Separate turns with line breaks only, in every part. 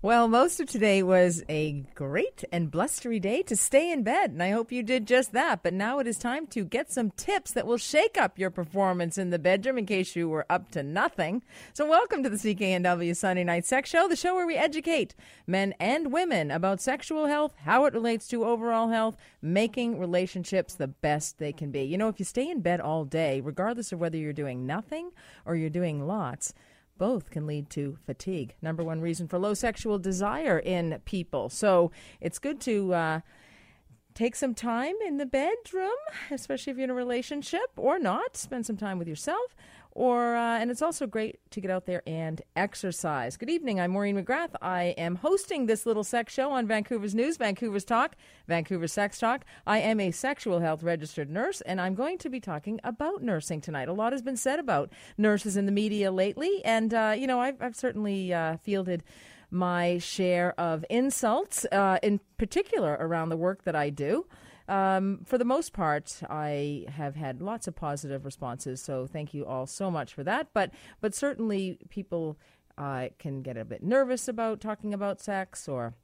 Well, most of today was a great and blustery day to stay in bed, and I hope you did just that. But now it is time to get some tips that will shake up your performance in the bedroom in case you were up to nothing. So, welcome to the CKNW Sunday Night Sex Show, the show where we educate men and women about sexual health, how it relates to overall health, making relationships the best they can be. You know, if you stay in bed all day, regardless of whether you're doing nothing or you're doing lots, both can lead to fatigue. Number one reason for low sexual desire in people. So it's good to uh, take some time in the bedroom, especially if you're in a relationship or not. Spend some time with yourself or uh, and it's also great to get out there and exercise. Good evening. I'm Maureen McGrath. I am hosting this little sex show on Vancouver's News, Vancouver's Talk, Vancouver Sex Talk. I am a sexual health registered nurse, and I'm going to be talking about nursing tonight. A lot has been said about nurses in the media lately, and uh, you know I've, I've certainly uh, fielded my share of insults, uh, in particular around the work that I do. Um, for the most part, I have had lots of positive responses. So thank you all so much for that. But but certainly people uh, can get a bit nervous about talking about sex or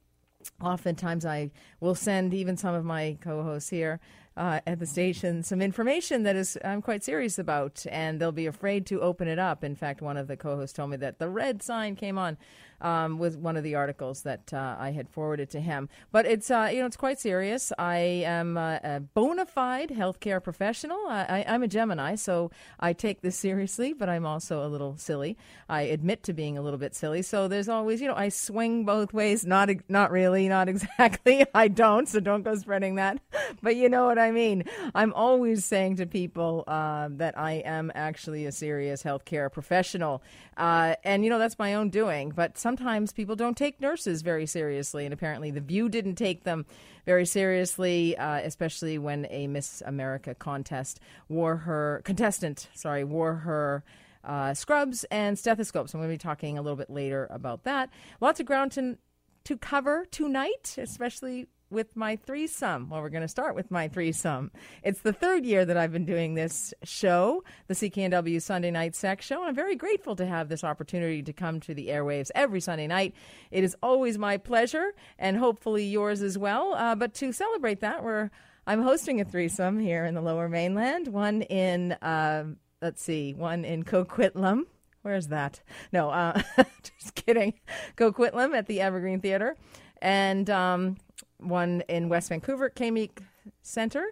oftentimes I will send even some of my co-hosts here uh, at the station some information that is I'm quite serious about, and they'll be afraid to open it up. In fact, one of the co-hosts told me that the red sign came on um, with one of the articles that uh, I had forwarded to him. But it's uh, you know it's quite serious. I am a, a bona fide healthcare professional. I, am a Gemini, so I take this seriously, but I'm also a little silly. I admit to being a little bit silly. So there's always you know I swing both ways. Not not really, not exactly. I don't. So don't go spreading that. But you know what I mean. I'm always saying to people uh, that I am actually a serious healthcare professional, uh, and you know that's my own doing. But sometimes people don't take nurses very seriously, and apparently the View didn't take them very seriously, uh, especially when a Miss America contest wore her contestant, sorry, wore her. Uh, scrubs and stethoscopes. I'm going to be talking a little bit later about that. Lots of ground to, to cover tonight, especially with my threesome. Well, we're going to start with my threesome. It's the third year that I've been doing this show, the CKNW Sunday Night Sex Show, and I'm very grateful to have this opportunity to come to the airwaves every Sunday night. It is always my pleasure, and hopefully yours as well. Uh, but to celebrate that, we're I'm hosting a threesome here in the Lower Mainland. One in uh, let's see, one in Coquitlam. Where's that? No, uh, just kidding. Coquitlam at the Evergreen Theater, and um, one in West Vancouver, Kay Meek Center,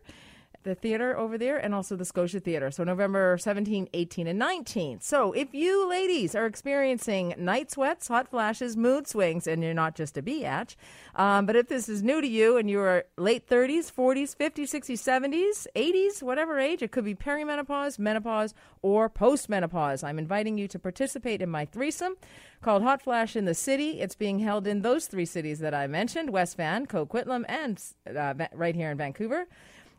the theater over there, and also the Scotia Theater. So November 17, 18, and 19. So if you ladies are experiencing night sweats, hot flashes, mood swings, and you're not just a biatch, um, but if this is new to you and you're late 30s, 40s, 50s, 60s, 70s, 80s, whatever age, it could be perimenopause, menopause, or postmenopause. I'm inviting you to participate in my threesome called Hot Flash in the City. It's being held in those three cities that I mentioned West Van, Coquitlam, and uh, right here in Vancouver.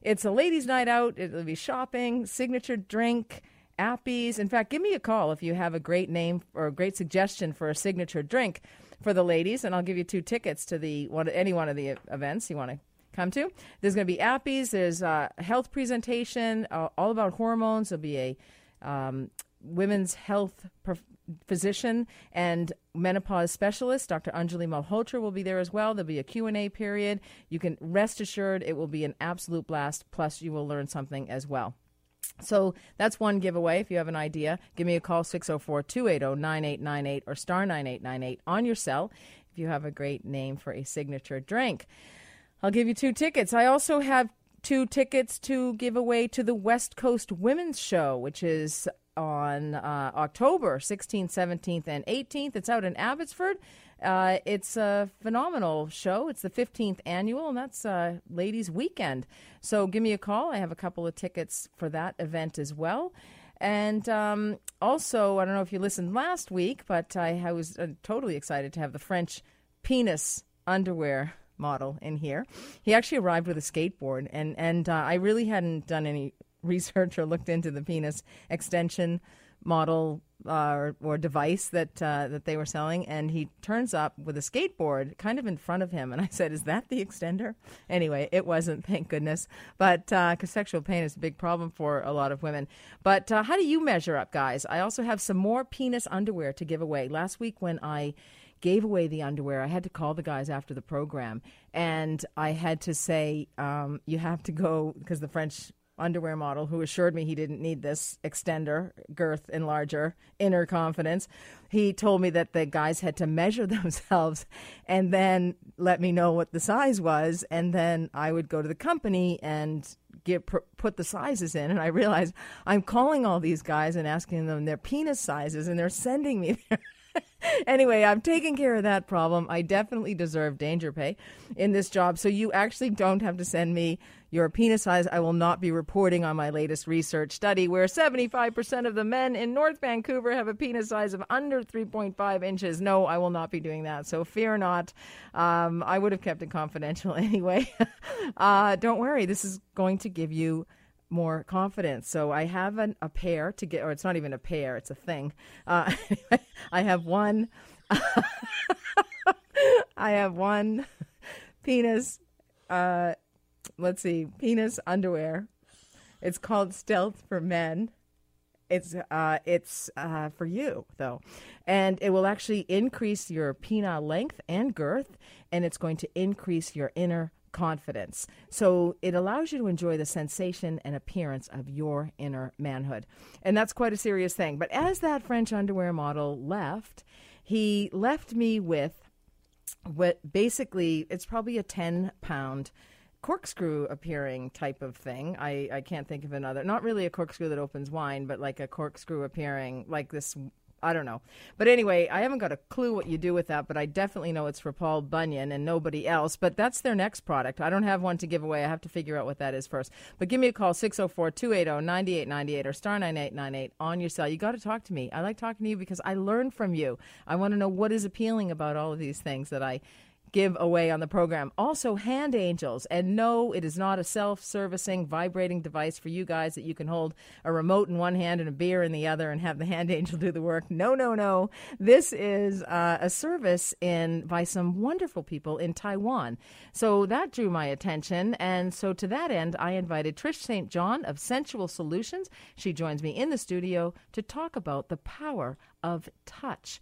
It's a ladies' night out. It'll be shopping, signature drink, appies. In fact, give me a call if you have a great name or a great suggestion for a signature drink for the ladies, and I'll give you two tickets to the one, any one of the events you want to come to. There's going to be appies. There's a health presentation uh, all about hormones. There'll be a um, women's health physician and menopause specialist dr anjali malhotra will be there as well there'll be a q&a period you can rest assured it will be an absolute blast plus you will learn something as well so that's one giveaway. If you have an idea, give me a call 604 280 9898 or star 9898 on your cell if you have a great name for a signature drink. I'll give you two tickets. I also have two tickets to give away to the West Coast Women's Show, which is on uh, October 16th, 17th, and 18th. It's out in Abbotsford. Uh, it's a phenomenal show. It's the 15th annual, and that's uh, Ladies Weekend. So give me a call. I have a couple of tickets for that event as well. And um, also, I don't know if you listened last week, but I, was uh, totally excited to have the French penis underwear model in here. He actually arrived with a skateboard, and and uh, I really hadn't done any research or looked into the penis extension model uh, or, or, device that uh, that they were selling, and he turns up with a skateboard kind of in front of him, and I said, "Is that the extender?" Anyway, it wasn't, thank goodness. But because uh, sexual pain is a big problem for a lot of women. But uh, how do you measure up, guys? I also have some more penis underwear to give away. Last week when I gave away the underwear. I had to call the guys after the program, and I had to say, um, "You have to go," because the French underwear model who assured me he didn't need this extender, girth enlarger, inner confidence. He told me that the guys had to measure themselves and then let me know what the size was. And then I would go to the company and get put the sizes in. And I realized I'm calling all these guys and asking them their penis sizes, and they're sending me their anyway, I'm taking care of that problem. I definitely deserve danger pay in this job. So you actually don't have to send me your penis size. I will not be reporting on my latest research study where 75% of the men in North Vancouver have a penis size of under 3.5 inches. No, I will not be doing that. So fear not. Um, I would have kept it confidential anyway. uh, don't worry. This is going to give you more confidence. So I have an, a pair to get, or it's not even a pair, it's a thing. Uh, I have one. I have one penis. Uh, let's see, penis underwear. It's called Stealth for Men. It's uh, it's uh, for you though, and it will actually increase your penile length and girth, and it's going to increase your inner confidence. So it allows you to enjoy the sensation and appearance of your inner manhood. And that's quite a serious thing. But as that French underwear model left, he left me with what basically it's probably a 10 pound corkscrew appearing type of thing. I, I can't think of another. Not really a corkscrew that opens wine, but like a corkscrew appearing like this I don't know. But anyway, I haven't got a clue what you do with that, but I definitely know it's for Paul Bunyan and nobody else. But that's their next product. I don't have one to give away. I have to figure out what that is first. But give me a call, 604 280 9898 or star 9898 on your cell. You got to talk to me. I like talking to you because I learn from you. I want to know what is appealing about all of these things that I give away on the program. Also, hand angels. And no, it is not a self servicing vibrating device for you guys that you can hold a remote in one hand and a beer in the other and have the hand angel do the work. No, no, no. This is uh, a service in by some wonderful people in Taiwan. So that drew my attention. And so to that end, I invited Trish St. John of Sensual Solutions. She joins me in the studio to talk about the power of touch.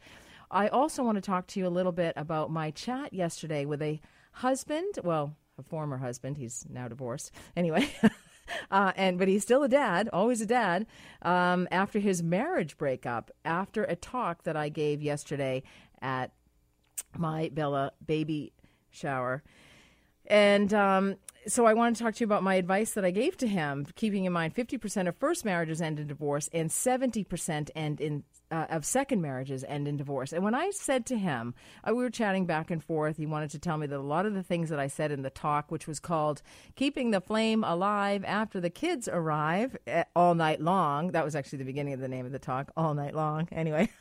I also want to talk to you a little bit about my chat yesterday with a husband, well, a former husband. He's now divorced. Anyway. Uh, and but he's still a dad, always a dad. Um, after his marriage breakup, after a talk that I gave yesterday at my Bella baby shower, and um, so I want to talk to you about my advice that I gave to him, keeping in mind 50% of first marriages end in divorce and 70% end in uh, of second marriages end in divorce. And when I said to him, uh, we were chatting back and forth, he wanted to tell me that a lot of the things that I said in the talk, which was called Keeping the Flame Alive After the Kids Arrive uh, All Night Long, that was actually the beginning of the name of the talk, All Night Long, anyway.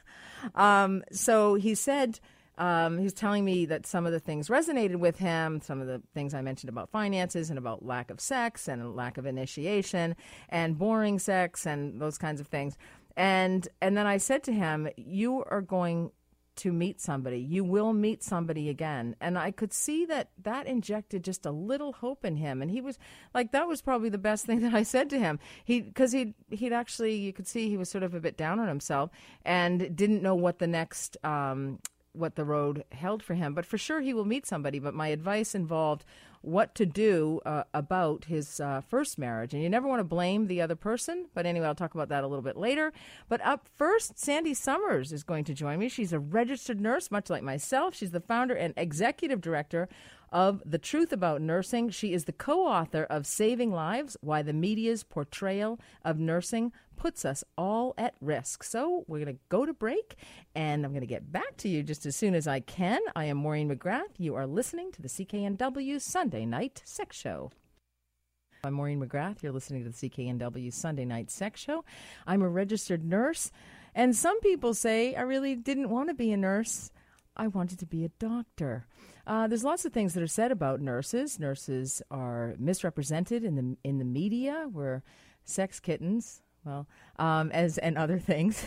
Um, so he said, um, telling me that some of the things resonated with him, some of the things I mentioned about finances and about lack of sex and lack of initiation and boring sex and those kinds of things. And and then I said to him, "You are going to meet somebody. You will meet somebody again." And I could see that that injected just a little hope in him. And he was like, that was probably the best thing that I said to him. He because he he'd actually you could see he was sort of a bit down on himself and didn't know what the next um, what the road held for him. But for sure, he will meet somebody. But my advice involved what to do uh, about his uh, first marriage. And you never want to blame the other person. But anyway, I'll talk about that a little bit later. But up first, Sandy Summers is going to join me. She's a registered nurse, much like myself. She's the founder and executive director of The Truth About Nursing. She is the co author of Saving Lives Why the Media's Portrayal of Nursing Puts Us All at Risk. So we're going to go to break, and I'm going to get back to you just as soon as I can. I am Maureen McGrath. You are listening to the CKNW Sunday Night Sex Show. I'm Maureen McGrath. You're listening to the CKNW Sunday Night Sex Show. I'm a registered nurse, and some people say I really didn't want to be a nurse. I wanted to be a doctor. Uh, there's lots of things that are said about nurses. Nurses are misrepresented in the in the media. We're sex kittens, well, um, as and other things.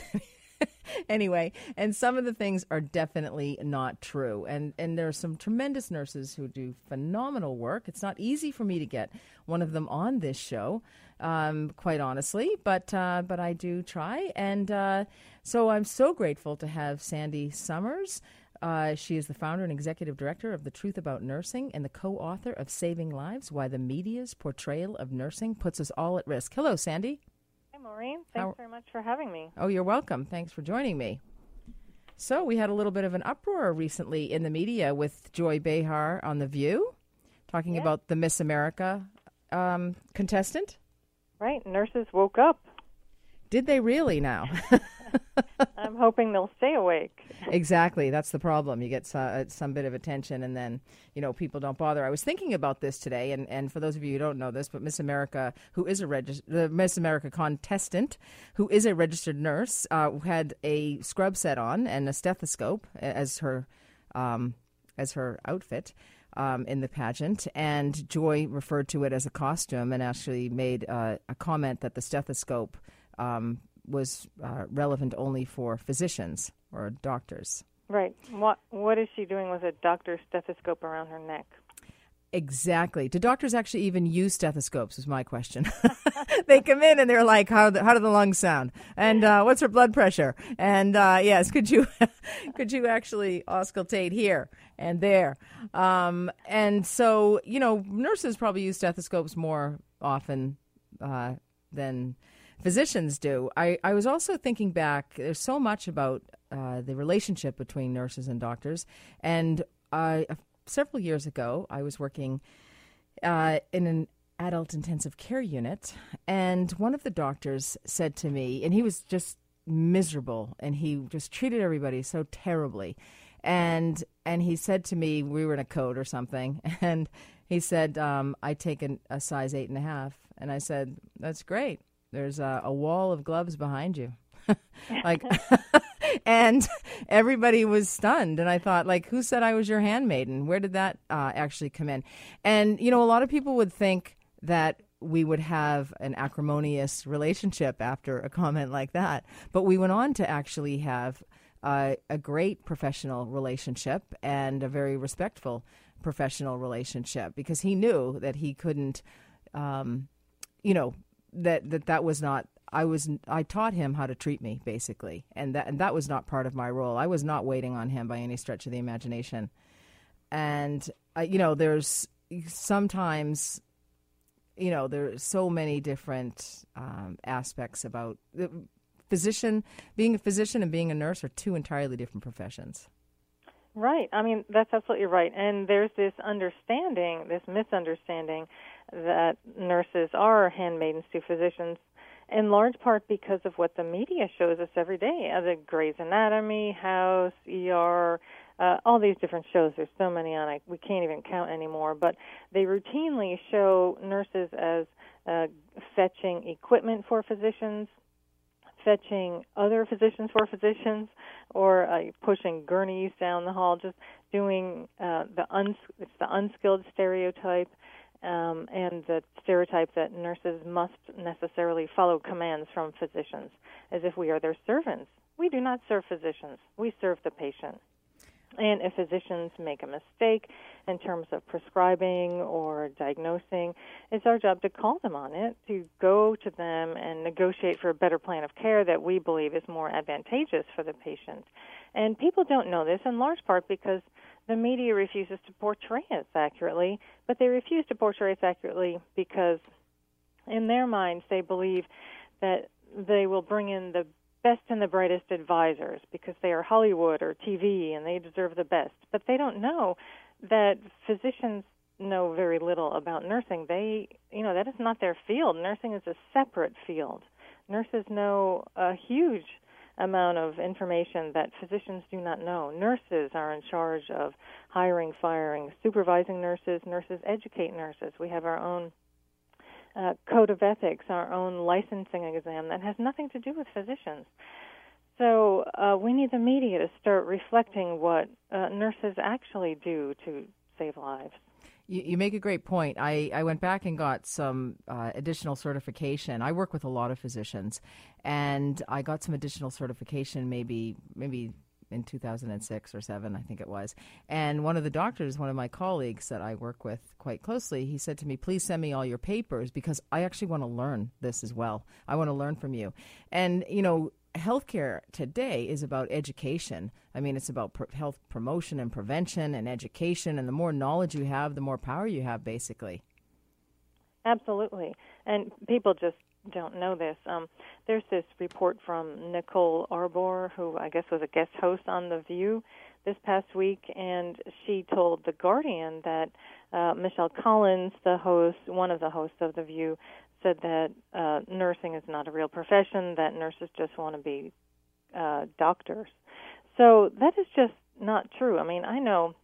anyway, and some of the things are definitely not true. And and there are some tremendous nurses who do phenomenal work. It's not easy for me to get one of them on this show, um, quite honestly, but uh, but I do try. And uh, so I'm so grateful to have Sandy Summers Uh, she is the founder and executive director of The Truth About Nursing and the co author of Saving Lives Why the Media's Portrayal of Nursing Puts Us All at Risk. Hello, Sandy.
Hi, Maureen. Thanks How- very much for having me.
Oh, you're welcome. Thanks for joining me. So, we had a little bit of an uproar recently in the media with Joy Behar on The View talking about the Miss America um, contestant.
Right. Nurses woke up.
Did they really now?
I'm hoping they'll stay awake.
exactly. That's the problem. You get uh, some bit of attention and then, you know, people don't bother. I was thinking about this today, and, and for those of you who don't know this, but Miss America, who is a registered, the Miss America contestant, who is a registered nurse, uh, had a scrub set on and a stethoscope as her, um, as her outfit. Um, in the pageant, and Joy referred to it as a costume and actually made uh, a comment that the stethoscope um, was uh, relevant only for physicians or doctors.
Right. What What is she doing with a doctor's stethoscope around her neck?
Exactly. Do doctors actually even use stethoscopes? Is my question. they come in and they're like, "How the, how do the lungs sound? And uh, what's her blood pressure? And uh, yes, could you could you actually auscultate here and there? Um, and so you know, nurses probably use stethoscopes more often uh, than physicians do. I, I was also thinking back, there's so much about uh, the relationship between nurses and doctors. And uh, several years ago, I was working uh, in an adult intensive care unit, and one of the doctors said to me, and he was just miserable, and he just treated everybody so terribly. And and he said to me, we were in a code or something, and he said, um, I take an, a size eight and a half, and I said, that's great. There's a, a wall of gloves behind you. like and everybody was stunned and i thought like who said i was your handmaiden where did that uh, actually come in and you know a lot of people would think that we would have an acrimonious relationship after a comment like that but we went on to actually have uh, a great professional relationship and a very respectful professional relationship because he knew that he couldn't um, you know that that that was not I was I taught him how to treat me basically, and that and that was not part of my role. I was not waiting on him by any stretch of the imagination. And uh, you know, there's sometimes, you know, there's so many different um, aspects about the physician. Being a physician and being a nurse are two entirely different professions.
Right. I mean, that's absolutely right. And there's this understanding, this misunderstanding that nurses are handmaidens to physicians in large part because of what the media shows us every day. Uh, the Grey's Anatomy, House, ER, uh, all these different shows. There's so many on, I, we can't even count anymore. But they routinely show nurses as uh, fetching equipment for physicians, fetching other physicians for physicians, or uh, pushing gurneys down the hall, just doing uh, the uns- it's the unskilled stereotype um, and the stereotype that nurses must necessarily follow commands from physicians as if we are their servants. We do not serve physicians, we serve the patient. And if physicians make a mistake in terms of prescribing or diagnosing, it's our job to call them on it, to go to them and negotiate for a better plan of care that we believe is more advantageous for the patient. And people don't know this in large part because the media refuses to portray us accurately, but they refuse to portray us accurately because in their minds they believe that they will bring in the best and the brightest advisors because they are Hollywood or TV and they deserve the best. But they don't know that physicians know very little about nursing. They, you know, that is not their field. Nursing is a separate field. Nurses know a huge amount of information that physicians do not know. Nurses are in charge of hiring, firing, supervising nurses. Nurses educate nurses. We have our own uh, code of ethics, our own licensing exam that has nothing to do with physicians. So uh, we need the media to start reflecting what uh, nurses actually do to save lives.
You, you, make a great point. I, I went back and got some uh, additional certification. I work with a lot of physicians, and I got some additional certification maybe maybe in 2006 or 7 I think it was. And one of the doctors, one of my colleagues that I work with quite closely, he said to me, "Please send me all your papers because I actually want to learn this as well. I want to learn from you." And you know, healthcare today is about education. I mean, it's about pr- health promotion and prevention and education. And the more knowledge you have, the more power you have, basically.
Absolutely. And people just don't know this. Um, there's this report from Nicole Arbour, who I guess was a guest host on The View this past week, and she told The Guardian that uh, Michelle Collins, the host, one of the hosts of The View, said that uh, nursing is not a real profession, that nurses just want to be uh, doctors. So that is just not true. I mean, I know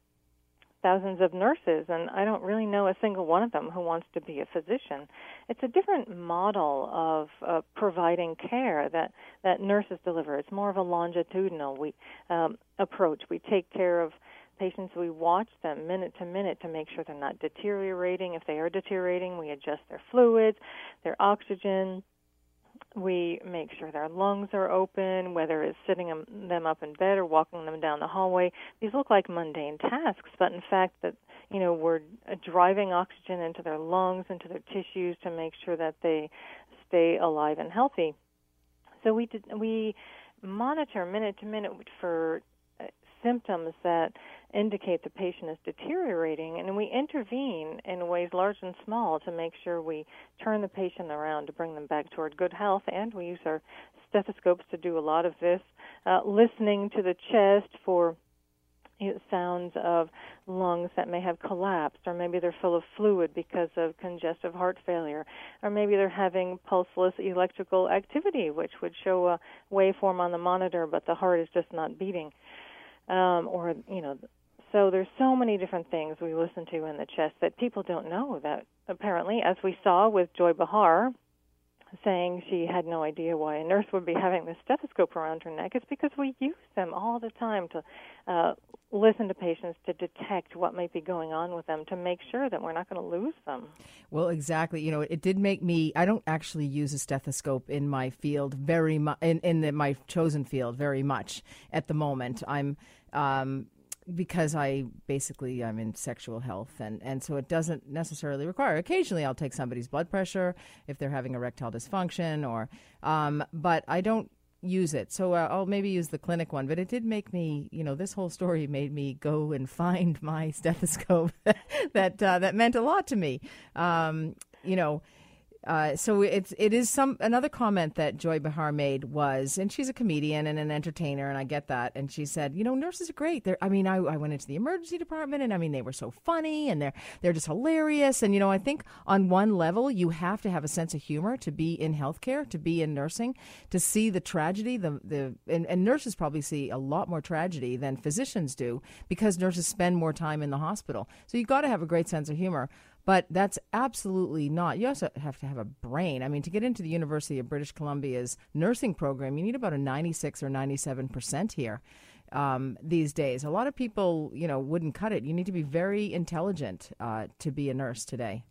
thousands of nurses, and I don't really know a single one of them who wants to be a physician. It's a different model of uh, providing care that that nurses deliver. It's more of a longitudinal we, um, approach. We take care of patients. We watch them minute to minute to make sure they're not deteriorating. If they are deteriorating, we adjust their fluids, their oxygen we make sure their lungs are open, whether it's sitting them up in bed or walking them down the hallway. These look like mundane tasks, but in fact, that you know we're driving oxygen into their lungs, into their tissues to make sure that they stay alive and healthy. So we did, we monitor minute to minute for uh, symptoms that indicate the patient is deteriorating, and we intervene in ways large and small to make sure we turn the patient around to bring them back toward good health. And we use our stethoscopes to do a lot of this, uh, listening to the chest for sounds of lungs that may have collapsed, or maybe they're full of fluid because of congestive heart failure, or maybe they're having pulseless electrical activity, which would show a waveform on the monitor, but the heart is just not beating. Um, or you know so there's so many different things we listen to in the chest that people don't know that apparently, as we saw with Joy Behar, saying she had no idea why a nurse would be having this stethoscope around her neck. It's because we use them all the time to uh, listen to patients to detect what might be going on with them to make sure that we're not going to lose them.
Well, exactly. You know, it did make me. I don't actually use a stethoscope in my field very much in in the, my chosen field very much at the moment. I'm. Um, because I basically I'm in sexual health and and so it doesn't necessarily require. Occasionally I'll take somebody's blood pressure if they're having erectile dysfunction or um, but I don't use it. So uh, I'll maybe use the clinic one, but it did make me, you know, this whole story made me go and find my stethoscope that uh, that meant a lot to me. Um, you know, uh, so it's it is some another comment that Joy Behar made was, and she's a comedian and an entertainer, and I get that. And she said, you know, nurses are great. They're, I mean, I, I went into the emergency department, and I mean, they were so funny, and they're they're just hilarious. And you know, I think on one level, you have to have a sense of humor to be in healthcare, to be in nursing, to see the tragedy. The the and, and nurses probably see a lot more tragedy than physicians do because nurses spend more time in the hospital. So you've got to have a great sense of humor. But that's absolutely not. You also have to have a brain. I mean, to get into the University of British Columbia's nursing program, you need about a 96 or 97 percent here. Um, these days, a lot of people, you know, wouldn't cut it. You need to be very intelligent uh, to be a nurse today.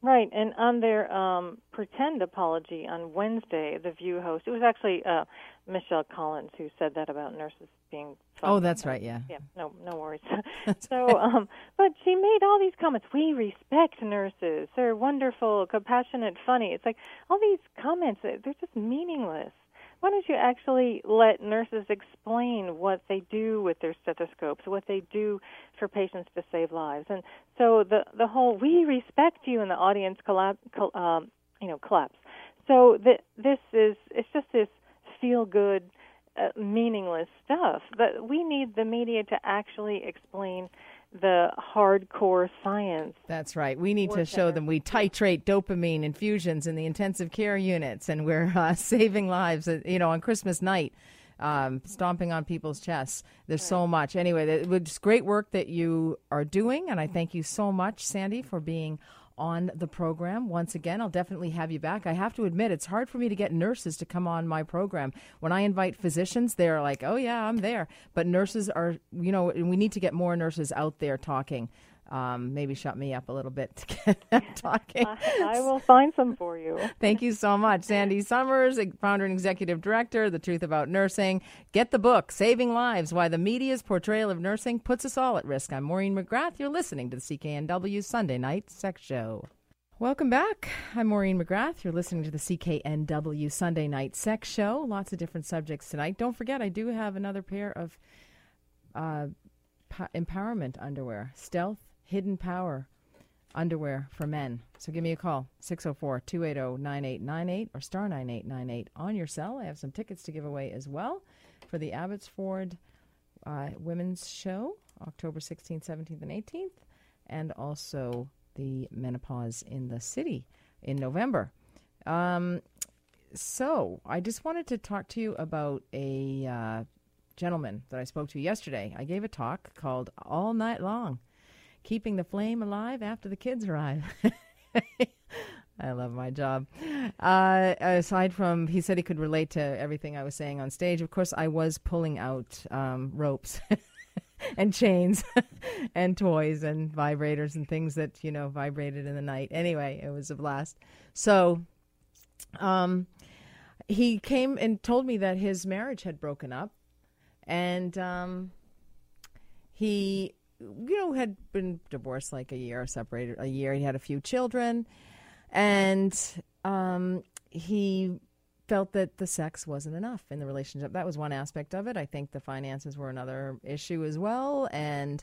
Right, and on their um, pretend apology on Wednesday, the View host, it was actually uh, Michelle Collins who said that about nurses being. Funny.
Oh, that's right. Yeah.
Yeah. No, no worries. so, um, but she made all these comments. We respect nurses. They're wonderful, compassionate, funny. It's like all these comments. They're just meaningless why don't you actually let nurses explain what they do with their stethoscopes, what they do for patients to save lives? And so the the whole "we respect you" and the audience collapse, um, you know, collapse. So the, this is it's just this feel good, uh, meaningless stuff. But we need the media to actually explain the hardcore science.
That's right. We need to show them we titrate dopamine infusions in the intensive care units, and we're uh, saving lives. Uh, you know, on Christmas night. Um, stomping on people's chests. There's right. so much. Anyway, it's great work that you are doing, and I thank you so much, Sandy, for being on the program. Once again, I'll definitely have you back. I have to admit, it's hard for me to get nurses to come on my program. When I invite physicians, they're like, oh, yeah, I'm there. But nurses are, you know, we need to get more nurses out there talking um, maybe shut me up a little bit to get them talking.
I, I, will find some for you.
Thank you so much. Sandy Summers, founder and executive director, The Truth About Nursing. Get the book, Saving Lives Why the Media's Portrayal of Nursing Puts Us All at Risk. I'm Maureen McGrath. You're listening to the CKNW Sunday Night Sex Show. Welcome back. I'm Maureen McGrath. You're listening to the CKNW Sunday Night Sex Show. Lots of different subjects tonight. Don't forget, I do have another pair of uh, empowerment underwear, stealth, hidden power underwear for men. So give me a call, 604 280 9898 or star 9898 on your cell. I have some tickets to give away as well for the Abbotsford uh, Women's Show, October 16th, 17th, and 18th, and also the menopause in the city in November. Um, so I just wanted to talk to you about a uh, gentleman that I spoke to yesterday. I gave a talk called All Night Long Keeping the Flame Alive After the Kids Arrive. I love my job. Uh, aside from, he said he could relate to everything I was saying on stage. Of course, I was pulling out um, ropes and chains and toys and vibrators and things that you know vibrated in the night. Anyway, it was a blast. So, um, he came and told me that his marriage had broken up, and um, he, you know, had been divorced like a year, separated a year. He had a few children, and um, he felt that the sex wasn't enough in the relationship. That was one aspect of it. I think the finances were another issue as well, and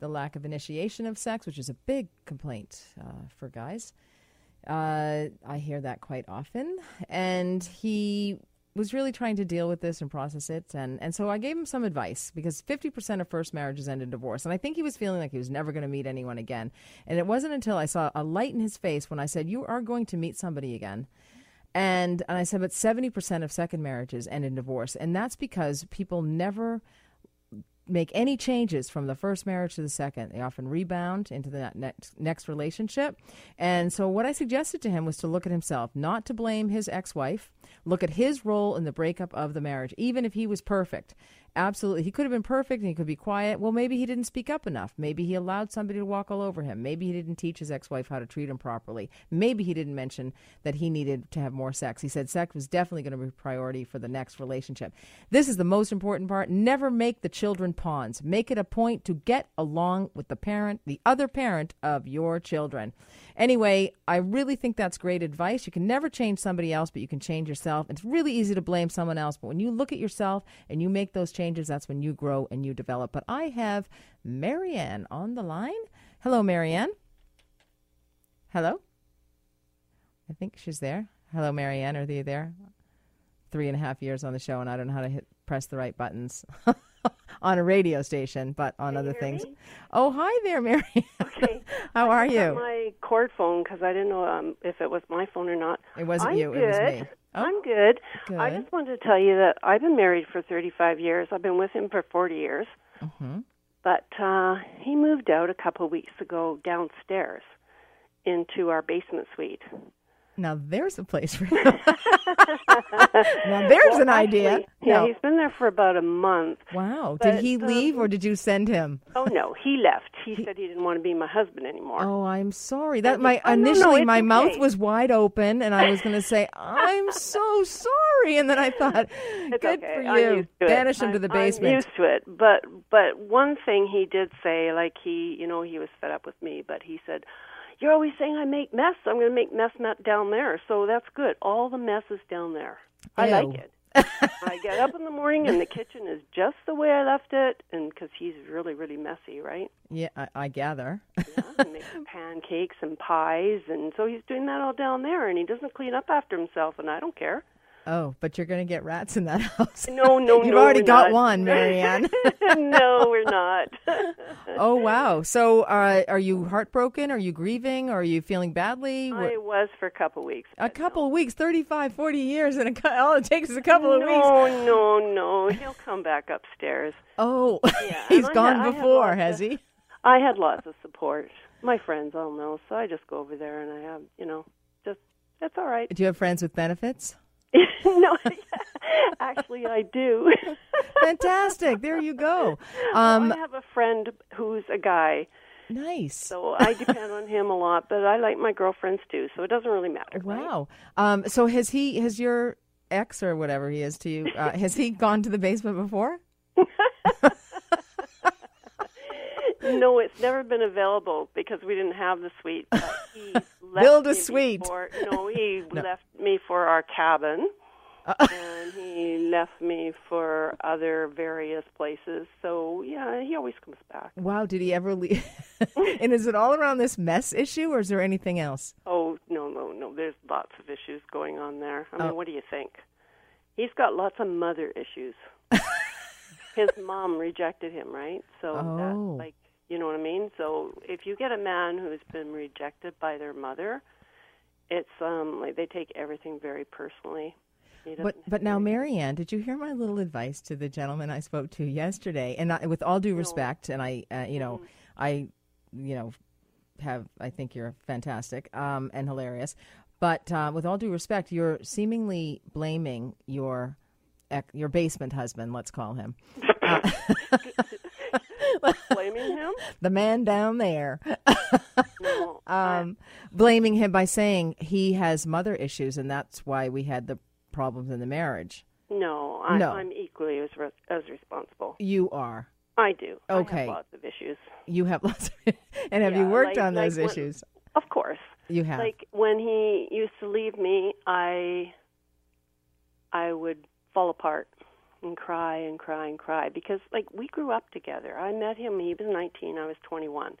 the lack of initiation of sex, which is a big complaint uh, for guys. Uh, I hear that quite often, and he was really trying to deal with this and process it and and so I gave him some advice because 50% of first marriages end in divorce and I think he was feeling like he was never going to meet anyone again and it wasn't until I saw a light in his face when I said you are going to meet somebody again and, and I said, but 70% of second marriages end in divorce. And that's because people never make any changes from the first marriage to the second. They often rebound into the next, next relationship. And so, what I suggested to him was to look at himself, not to blame his ex wife, look at his role in the breakup of the marriage, even if he was perfect. Absolutely. He could have been perfect and he could be quiet. Well, maybe he didn't speak up enough. Maybe he allowed somebody to walk all over him. Maybe he didn't teach his ex wife how to treat him properly. Maybe he didn't mention that he needed to have more sex. He said sex was definitely going to be a priority for the next relationship. This is the most important part. Never make the children pawns. Make it a point to get along with the parent, the other parent of your children. Anyway, I really think that's great advice. You can never change somebody else, but you can change yourself. It's really easy to blame someone else, but when you look at yourself and you make those changes, that's when you grow and you develop. But I have Marianne on the line. Hello, Marianne. Hello? I think she's there. Hello, Marianne. Are you there? Three and a half years on the show, and I don't know how to hit press the right buttons. on a radio station, but on other things.
Me?
Oh, hi there, Mary.
Okay.
How are you?
My cord phone because I didn't know um, if it was my phone or not.
It wasn't
I'm
you.
Good.
It was me. Oh,
I'm good.
good.
I just wanted to tell you that I've been married for 35 years. I've been with him for 40 years.
Mm-hmm.
But uh, he moved out a couple of weeks ago downstairs into our basement suite.
Now there's a place for you. now there's
Well,
an idea.
actually, Yeah,
No.
he's been there for about a month.
Wow. Did he
um,
leave or did you send him?
Oh no, he left. He said he didn't want to be my husband anymore.
Oh, I'm sorry. That my
Oh, no, no,
initially
it's
my mouth was wide open and I was going to say I'm so sorry and then I thought
It's
good
okay.
for you.
used to it.
Banish him to the basement.
I'm used to it, but but one thing he did say, like he, you know, he was fed up with me, but he said, "You're always saying I make mess. I'm going to make mess not down there, so that's good. All the mess is down there. I
Ew.
like it. I get up in the morning and the kitchen is just the way I left it, and because he's really really messy, right?
yeah, I, I gather.
Yeah, and makes pancakes and pies, and so he's doing that all down there, and he doesn't clean up after himself, and I don't care.
Oh, but you're going to get rats in that house.
No, no,
You've
no,
already got
not.
one, Marianne.
no, we're not.
oh wow. So uh, are you heartbroken? Are you grieving? Are you feeling badly?
I was for a couple weeks.
A couple of weeks, 35, 40 years, and a, all it takes is a couple of
no.
weeks.
No, no, no. He'll come back upstairs.
Oh,
Yeah,
he's gone before, has
of-
he?
I had lots of support. My friends all know, so I just go over there and I have, you know, just it's all right.
Do you have friends with benefits?
no, actually, I do.
Fantastic. There you go.
Well,
Um,
I have a friend who's a guy,
nice.
so I depend on him a lot. But I like my girlfriends too, so it doesn't really matter. right?
Wow. Um, so has he, has your ex or whatever he is to you, uh, has he gone to the basement before?
no, it's never been available because we didn't have the suite. He left
Build a
me
suite.
Before, no, he left me for our cabin,
Uh,
and he left me for other various places. So yeah, he always comes back.
Wow, did he ever leave? and is it all around this mess issue, or is there anything else?
Oh no, no, no. There's lots of issues going on there. I mean,
Oh.
what do you think? He's got lots of mother issues. His mom rejected him, right? So
Oh.
that, like, you know what I mean? So if you get a man who's been rejected by their mother, it's um like they take everything very personally.
But but now, Marianne, did you hear my little advice to the gentleman I spoke to yesterday? And I, with all due respect, and I, uh, you know, I, you know, have I think you're fantastic um, and hilarious. But uh, with all due respect, you're seemingly blaming your your basement husband. Let's call him
blaming him?
the man down there.
No. I-
um, blaming him by saying he has mother issues, and that's why we had the problems in the marriage.
no, I,
No.
I'm equally as re- as responsible.
You are.
I do. I
Okay.
have lots of issues.
You have lots of, and have you worked
like-
on those
like when-
issues?
Of course.
You have.
Like when he used to leave me, I I would fall apart and cry and cry and cry because like we grew up together. I met him he was 19, I was 21.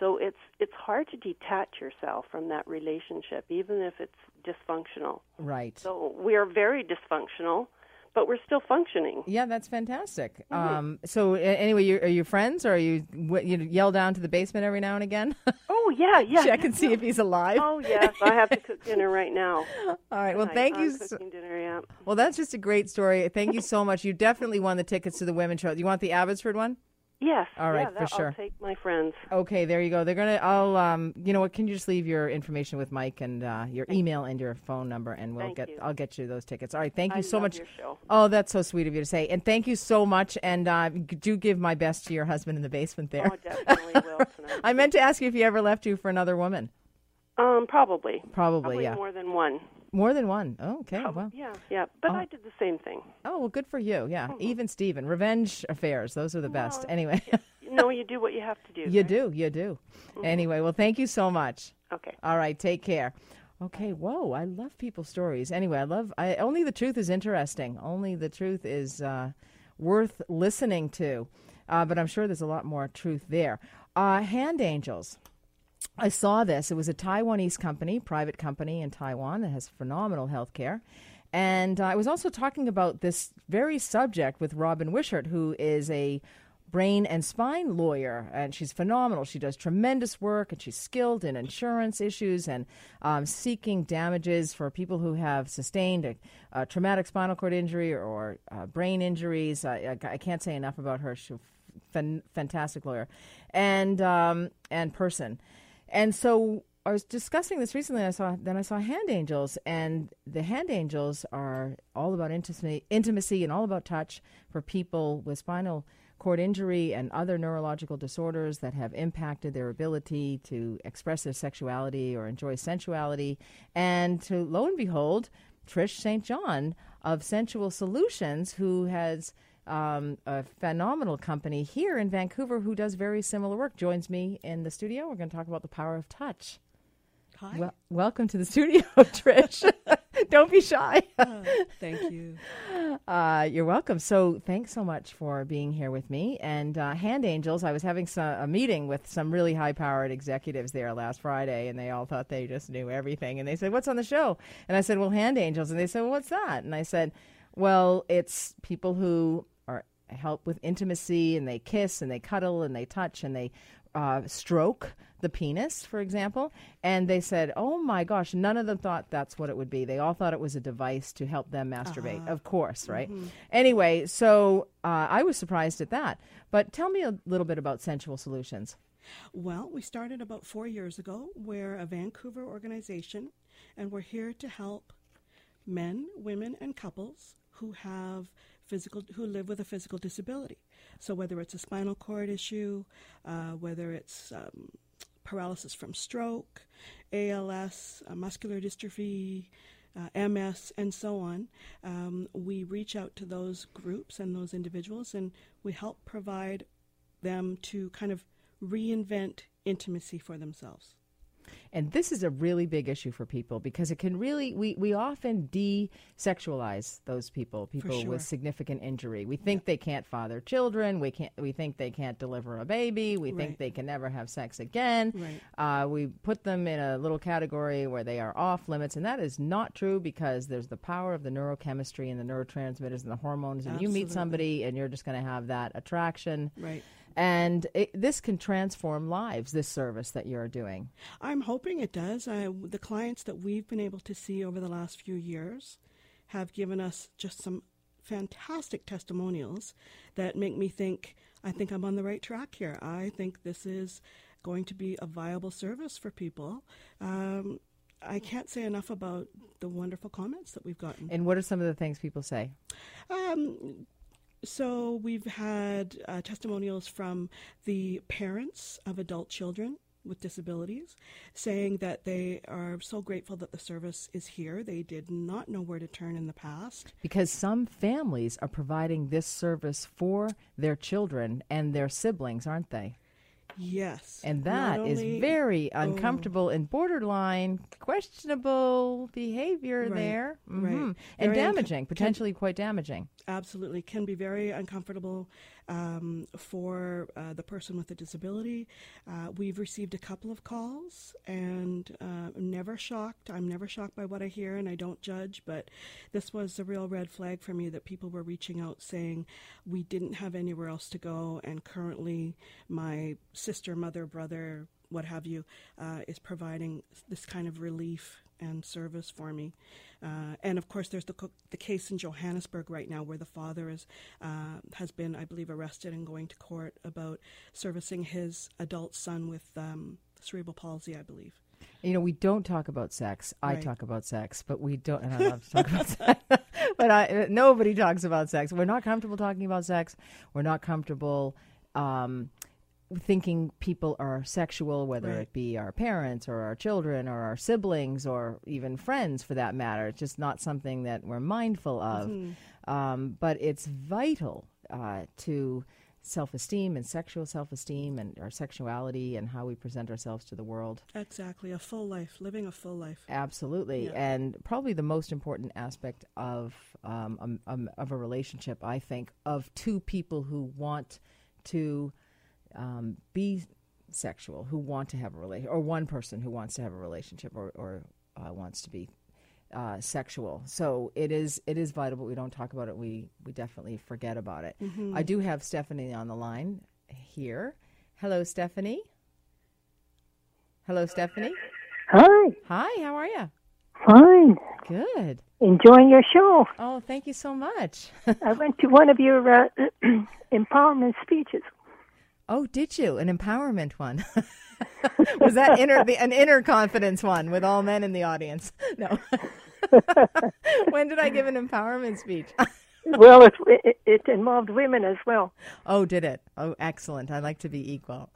So it's it's hard to detach yourself from that relationship even if it's dysfunctional.
right.
So we are very dysfunctional, but we're still functioning.
yeah, that's fantastic.
Mm-hmm.
Um, so anyway, you, are you friends, or are you you yell down to the basement every now and again?
Oh yeah, yeah.
Check and see if he's alive.
Oh yes, I have to cook dinner right now.
All right. Well, thank
I'm
you. So,
dinner, yeah.
well, that's just a great story. Thank you so much. You definitely won the tickets to the women's show. Do You want the Abbotsford one?
Yes.
All right,
yeah,
for sure.
I'll take my friends.
Okay, there you go. They're gonna. I'll. Um. You know what? Can you just leave your information with Mike and uh, your email and your phone number, and we'll
Thank
get.
you.
I'll get you those tickets. All right. Thank you
I
so much. Oh, that's so sweet of you to say. And thank you so much. And uh, do give my best to your husband in the basement there.
Oh, definitely will tonight.
I meant to ask you if he ever left you for another woman.
Um, probably.
Probably,
Probably
yeah.
more than one.
More than one. Oh, okay.
Prob-
Well.
Yeah, yeah. But
Oh.
I did the same thing.
Oh, well, good for you. Yeah. Even Steven. Revenge affairs. Those are the best.
Well,
Anyway,
You know, you do what you have to do.
you
right?
do. You do. Anyway, well, thank you so much.
Okay.
All right, take care. Okay, whoa, I love people's stories. Anyway, I love I only the truth is interesting. Only the truth is uh, worth listening to. Uh, but I'm sure there's a lot more truth there. Uh, hand angels. I saw this. It was a Taiwanese company, private company in Taiwan that has phenomenal health care. And I was also talking about this very subject with Robin Wishart, who is a brain and spine lawyer, and she's phenomenal. She does tremendous work, and she's skilled in insurance issues and um, seeking damages for people who have sustained a, a traumatic spinal cord injury or, or uh, brain injuries. I, I, I can't say enough about her. She's a fantastic lawyer and um, and person. And so I was discussing this recently. I saw then I saw hand angels, and the hand angels are all about intimacy, intimacy, and all about touch for people with spinal cord injury and other neurological disorders that have impacted their ability to express their sexuality or enjoy sensuality. And to lo and behold, Trish St. John of Sensual Solutions, who has um, a phenomenal company here in Vancouver who does very similar work, joins me in the studio. We're going to talk about the power of touch.
Hi.
Well, welcome to the studio, Trish. Don't be shy.
Uh, thank you.
Uh, you're welcome. So, thanks so much for being here with me. And uh, Hand Angels, I was having some, a meeting with some really high powered executives there last Friday, and they all thought they just knew everything. And they said, What's on the show? And I said, Well, Hand Angels. And they said, well, What's that? And I said, Well, it's people who help with intimacy, and they kiss, and they cuddle, and they touch, and they uh, stroke the penis, for example. And they said, oh my gosh, none of them thought that's what it would be. They all thought it was a device to help them masturbate, of course, right? Anyway, so uh, I was surprised at that. But tell me a little bit about Sensual Solutions.
Well, we started about four years ago. We're a Vancouver organization, and we're here to help men, women, and couples who have physical who live with a physical disability. So whether it's a spinal cord issue, uh, whether it's um, paralysis from stroke, ALS, uh, muscular dystrophy, uh, MS, and so on, um, we reach out to those groups and those individuals, and we help provide them to kind of reinvent intimacy for themselves.
And this is a really big issue for people because it can really, we, we often de sexualize those people, people
sure.
with significant injury. We think they can't father children. We, can't, we think they can't deliver a baby. We think they can never have sex again.
Right.
Uh, we put them in a little category where they are off limits. And that is not true because there's the power of the neurochemistry and the neurotransmitters and the hormones. And you meet somebody and you're just going to have that attraction.
Right.
And it, this can transform lives, this service that you're doing.
I'm hoping it does. I, the clients that we've been able to see over the last few years have given us just some fantastic testimonials that make me think I think I'm on the right track here. I think this is going to be a viable service for people. Um, I can't say enough about the wonderful comments that we've gotten.
And what are some of the things people say?
Um, so we've had uh, testimonials from the parents of adult children with disabilities saying that they are so grateful that the service is here. They did not know where to turn in the past.
Because some families are providing this service for their children and their siblings, aren't they?
Yes.
And that is
only-
very uncomfortable and borderline questionable behavior
Right,
there.
right.
Mhm. And
Very unco-
damaging, potentially quite damaging.
absolutely can be very uncomfortable um, for uh, the person with a disability. Uh, we've received a couple of calls and uh, I'm never shocked. I'm never shocked by what I hear and I don't judge, but this was a real red flag for me that people were reaching out saying we didn't have anywhere else to go and currently my sister, mother, brother, what have you, uh, is providing this kind of relief and service for me. Uh, and of course, there's the co- the case in Johannesburg right now where the father is uh, has been, I believe, arrested and going to court about servicing his adult son with um, cerebral palsy, I believe.
You know, we don't talk about sex. I
Right.
talk about sex, but we don't. And I love to talk about sex, but I, nobody talks about sex. We're not comfortable talking about sex. We're not comfortable um, thinking people are sexual, whether
Right.
it be our parents or our children or our siblings or even friends, for that matter. It's just not something that we're mindful of. Um, but it's vital uh, to self-esteem and sexual self-esteem and our sexuality and how we present ourselves to the world.
Exactly, a full life, living a full life.
Absolutely,
Yeah.
and probably the most important aspect of um, um, of a relationship, I think, of two people who want to um, be sexual, who want to have a relationship, or one person who wants to have a relationship, or, or uh, wants to be uh, sexual. So it is it is vital, but we don't talk about it. We we definitely forget about it. I do have Stephanie on the line here. Hello, Stephanie. Hello, Stephanie.
Hi,
Hi, how are you?
fine.
Good.
Enjoying your show.
Oh, thank you so much.
I went to one of your uh, empowerment speeches.
Oh, did you? An empowerment one. Was that inner the, an inner confidence one with all men in the audience? No. when did I give an empowerment speech?
well, it, it, it involved women as well.
oh, did it? Oh, excellent. I like to be equal.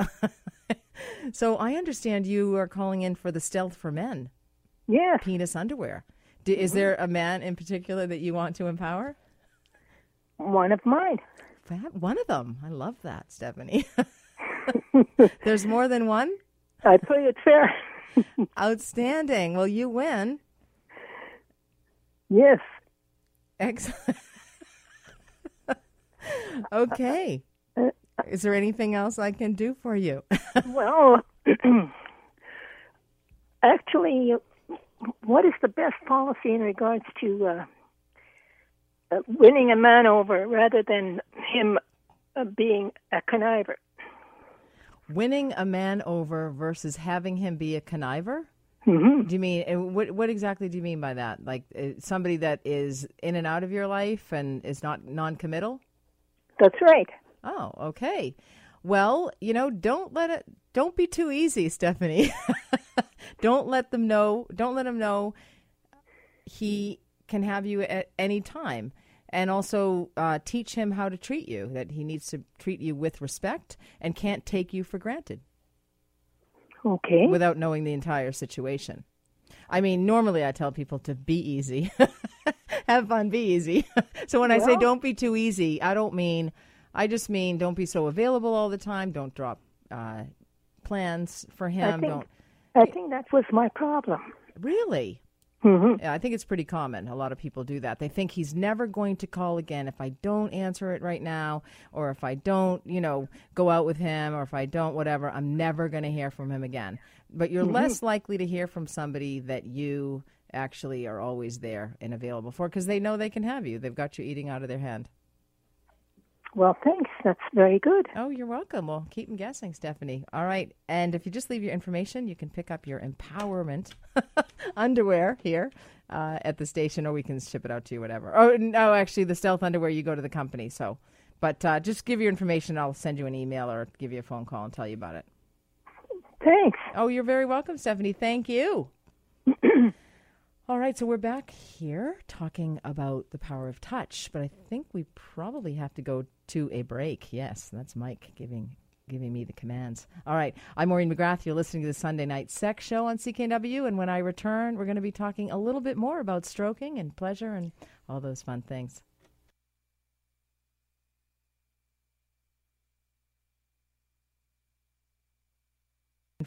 so I understand you are calling in for the Stealth for Men
Yeah.
penis underwear. D- Is mm-hmm. there a man in particular that you want to empower?
one of mine.
Fab- One of them. I love that, Stephanie. There's more than one?
I play it fair.
Outstanding. Well, you win.
yes.
Excellent. okay. Is there anything else I can do for you?
Well, actually, what is the best policy in regards to uh, uh, winning a man over rather than him uh, being a conniver?
Winning a man over versus having him be a conniver?
hmm
Do you mean what? What exactly do you mean by that? Like uh, somebody that is in and out of your life and is not non-committal?
That's right.
Oh, okay. Well, you know, don't let it. Don't be too easy, Stephanie. don't let them know. Don't let him know he can have you at any time, and also uh, teach him how to treat you. That he needs to treat you with respect and can't take you for granted
Okay.
without knowing the entire situation. I mean, normally I tell people to be easy, have fun, be easy. so when I say don't be too easy, I don't mean, I just mean don't be so available all the time. Don't drop uh, plans for him.
I think,
don't
I think that was my problem.
really.
Mm-hmm.
Yeah, I think it's pretty common. A lot of people do that. They think he's never going to call again if I don't answer it right now, or if I don't, you know, go out with him, or if I don't, whatever, I'm never going to hear from him again. But you're less likely to hear from somebody that you actually are always there and available for because they know they can have you. They've got you eating out of their hand.
Well, thanks. That's very good.
Oh, you're welcome. Well, keep them guessing, Stephanie. All right. And if you just leave your information, you can pick up your empowerment underwear here uh, at the station, or we can ship it out to you, whatever. Oh, no, actually, the stealth underwear, you go to the company. So, but uh, just give your information. I'll send you an email or give you a phone call and tell you about it.
Thanks.
Oh, you're very welcome, Stephanie. Thank you. All right, so we're back here talking about the power of touch, but I think we probably have to go to a break. Yes, that's Mike giving giving me the commands. All right, I'm Maureen McGrath. You're listening to the Sunday Night Sex Show on CKNW, and when I return, we're going to be talking a little bit more about stroking and pleasure and all those fun things.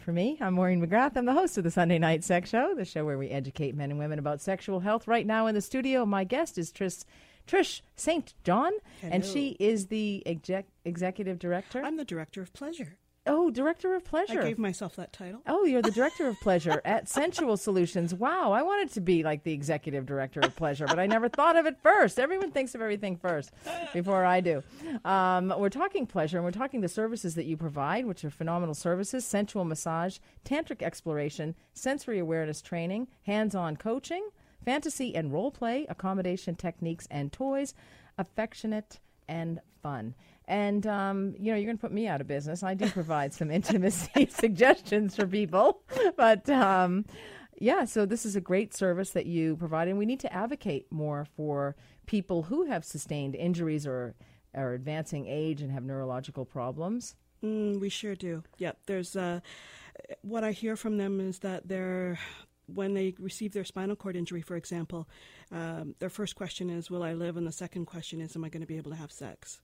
For me, I'm Maureen McGrath. I'm the host of the Sunday Night Sex Show, the show where we educate men and women about sexual health. Right now in the studio, my guest is Trish, Trish St. John, and she is the exec- executive director.
I'm the director of pleasure.
Oh, director of pleasure.
I gave myself that title.
Oh, you're the director of pleasure at Sensual Solutions. Wow, I wanted to be like the executive director of pleasure, but I never thought of it first. Everyone thinks of everything first before I do. Um, we're talking pleasure, and we're talking the services that you provide, which are phenomenal services sensual massage, tantric exploration, sensory awareness training, hands on coaching, fantasy and role play, accommodation techniques and toys, affectionate and fun. And um, you know, you're going to put me out of business. I do provide some intimacy suggestions for people, but um, yeah. So this is a great service that you provide, and we need to advocate more for people who have sustained injuries or are advancing age and have neurological problems.
Mm, we sure do. Yep. There's uh, what I hear from them is that they're when they receive their spinal cord injury, for example, um, their first question is, "Will I live?" and the second question is, "Am I going to be able to have sex?"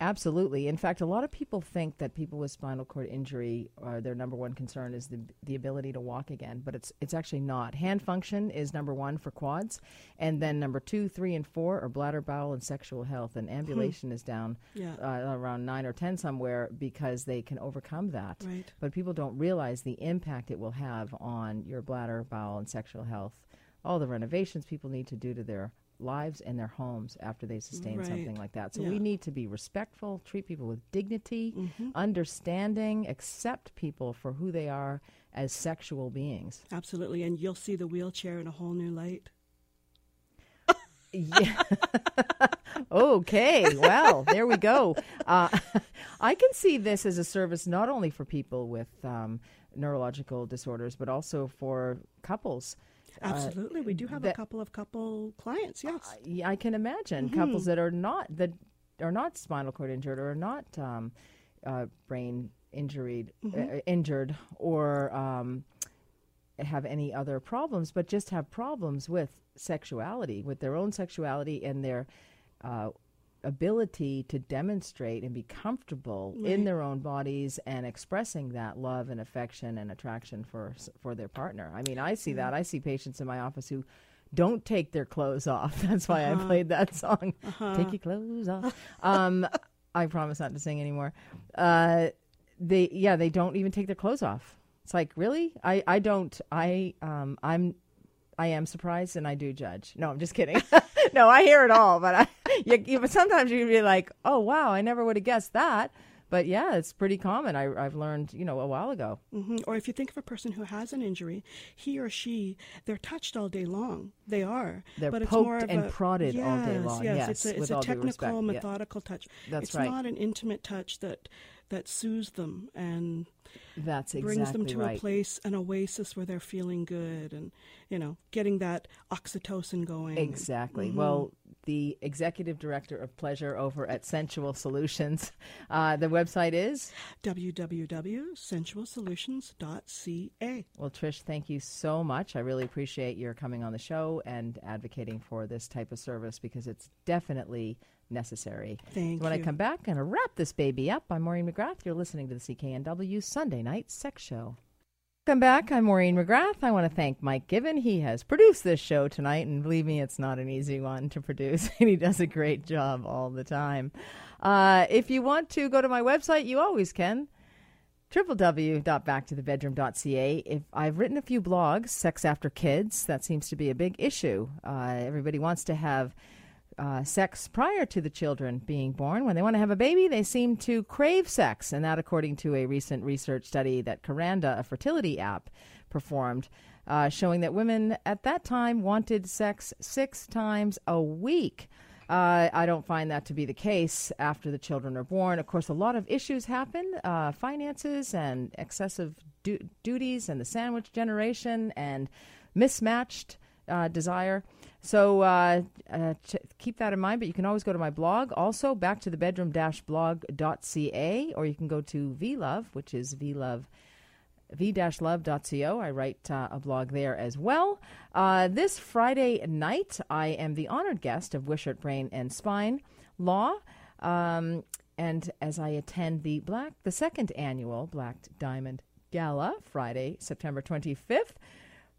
Absolutely. In fact, a lot of people think that people with spinal cord injury, uh, their number one concern is the the ability to walk again, but it's it's actually not. Hand function is number one for quads, and then number two, three, and four are bladder, bowel, and sexual health. And ambulation is down
Yeah.
uh, around nine or ten somewhere because they can overcome that.
Right.
But people don't realize the impact it will have on your bladder, bowel, and sexual health. All the renovations people need to do to their lives and their homes after they sustain
Right.
something like that. So
Yeah.
we need to be respectful, treat people with dignity,
Mm-hmm.
understanding, accept people for who they are as sexual beings.
Absolutely. And you'll see the wheelchair in a whole new light.
Yeah. okay. Well, there we go. Uh, I can see this as a service not only for people with um, neurological disorders, but also for couples.
Absolutely. we do have a couple of couple clients. Yes.
I, I can imagine couples that are not that are not spinal cord injured or not um, uh, brain injured, uh, injured, or um, have any other problems, but just have problems with sexuality, with their own sexuality and their uh, ability to demonstrate and be comfortable in their own bodies and expressing that love and affection and attraction for for their partner. I mean, I see that. I see patients in my office who don't take their clothes off. That's why I played that song. Take your clothes off. um, I promise not to sing anymore. Uh, they yeah, they don't even take their clothes off. It's like really, I I don't I um I'm I am surprised and I do judge. No, I'm just kidding. no, I hear it all, but I you, you, but sometimes you can be like, oh wow, I never would have guessed that. But yeah, it's pretty common. I, I've learned, you know, a while ago.
hmm Or if you think of a person who has an injury, he or she, they're touched all day long. They are.
They're
but it's
poked
more of
and
a,
prodded
yes,
all day long.
Yes,
Yes,
it's a, it's a technical,
respect. Yeah.
methodical touch.
That's
it's
right.
not an intimate touch that that soothes them and
That's exactly
brings them to
right.
a place, an oasis where they're feeling good and you know getting that oxytocin going.
Exactly.
Mm-hmm.
Well, the executive director of pleasure over at Sensual Solutions. Uh, the website is.
www.sensualsolutions.ca.
Well, Trish, thank you so much. I really appreciate your coming on the show and advocating for this type of service because it's definitely necessary.
Thank
when
you.
I come back I'm going to wrap this baby up, I'm Maureen McGrath. You're listening to the CKNW Sunday Night Sex Show. Welcome back. I'm Maureen McGrath. I want to thank Mike Given. He has produced this show tonight, and believe me, it's not an easy one to produce, and he does a great job all the time. Uh, if you want to go to my website, you always can www.backtothebedroom.ca. If I've written a few blogs, sex after kids, that seems to be a big issue. Uh, everybody wants to have uh, sex prior to the children being born. When they want to have a baby, they seem to crave sex, and that according to a recent research study that Kindara, a fertility app, performed, uh, showing that women at that time wanted sex six times a week. Uh, I don't find that to be the case after the children are born. Of course, a lot of issues happen uh, finances and excessive du- duties, and the sandwich generation, and mismatched uh, desire. So uh, uh, keep that in mind. But you can always go to my blog, also back to the bedroom blog.ca, or you can go to VLove, which is VLove v-love.co. I write uh, a blog there as well. Uh, this Friday night, I am the honored guest of Wishart Brain and Spine Law. Um, and as I attend the Black, the second annual Black Diamond Gala, Friday, September 25th,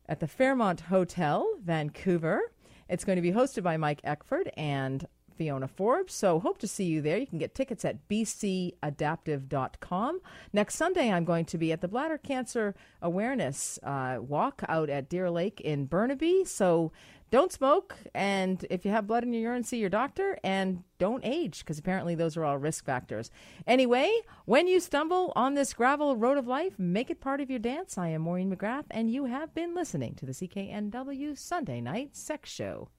at the Fairmont Hotel, Vancouver. It's going to be hosted by Mike Eckford and Fiona Forbes. So hope to see you there. You can get tickets at bcadaptive.com. Next Sunday, I'm going to be at the Bladder Cancer Awareness uh, Walk out at Deer Lake in Burnaby. So don't smoke, and if you have blood in your urine, see your doctor, and don't age, because apparently those are all risk factors. Anyway, when you stumble on this gravel road of life, make it part of your dance. I am Maureen McGrath, and you have been listening to the CKNW Sunday Night Sex Show.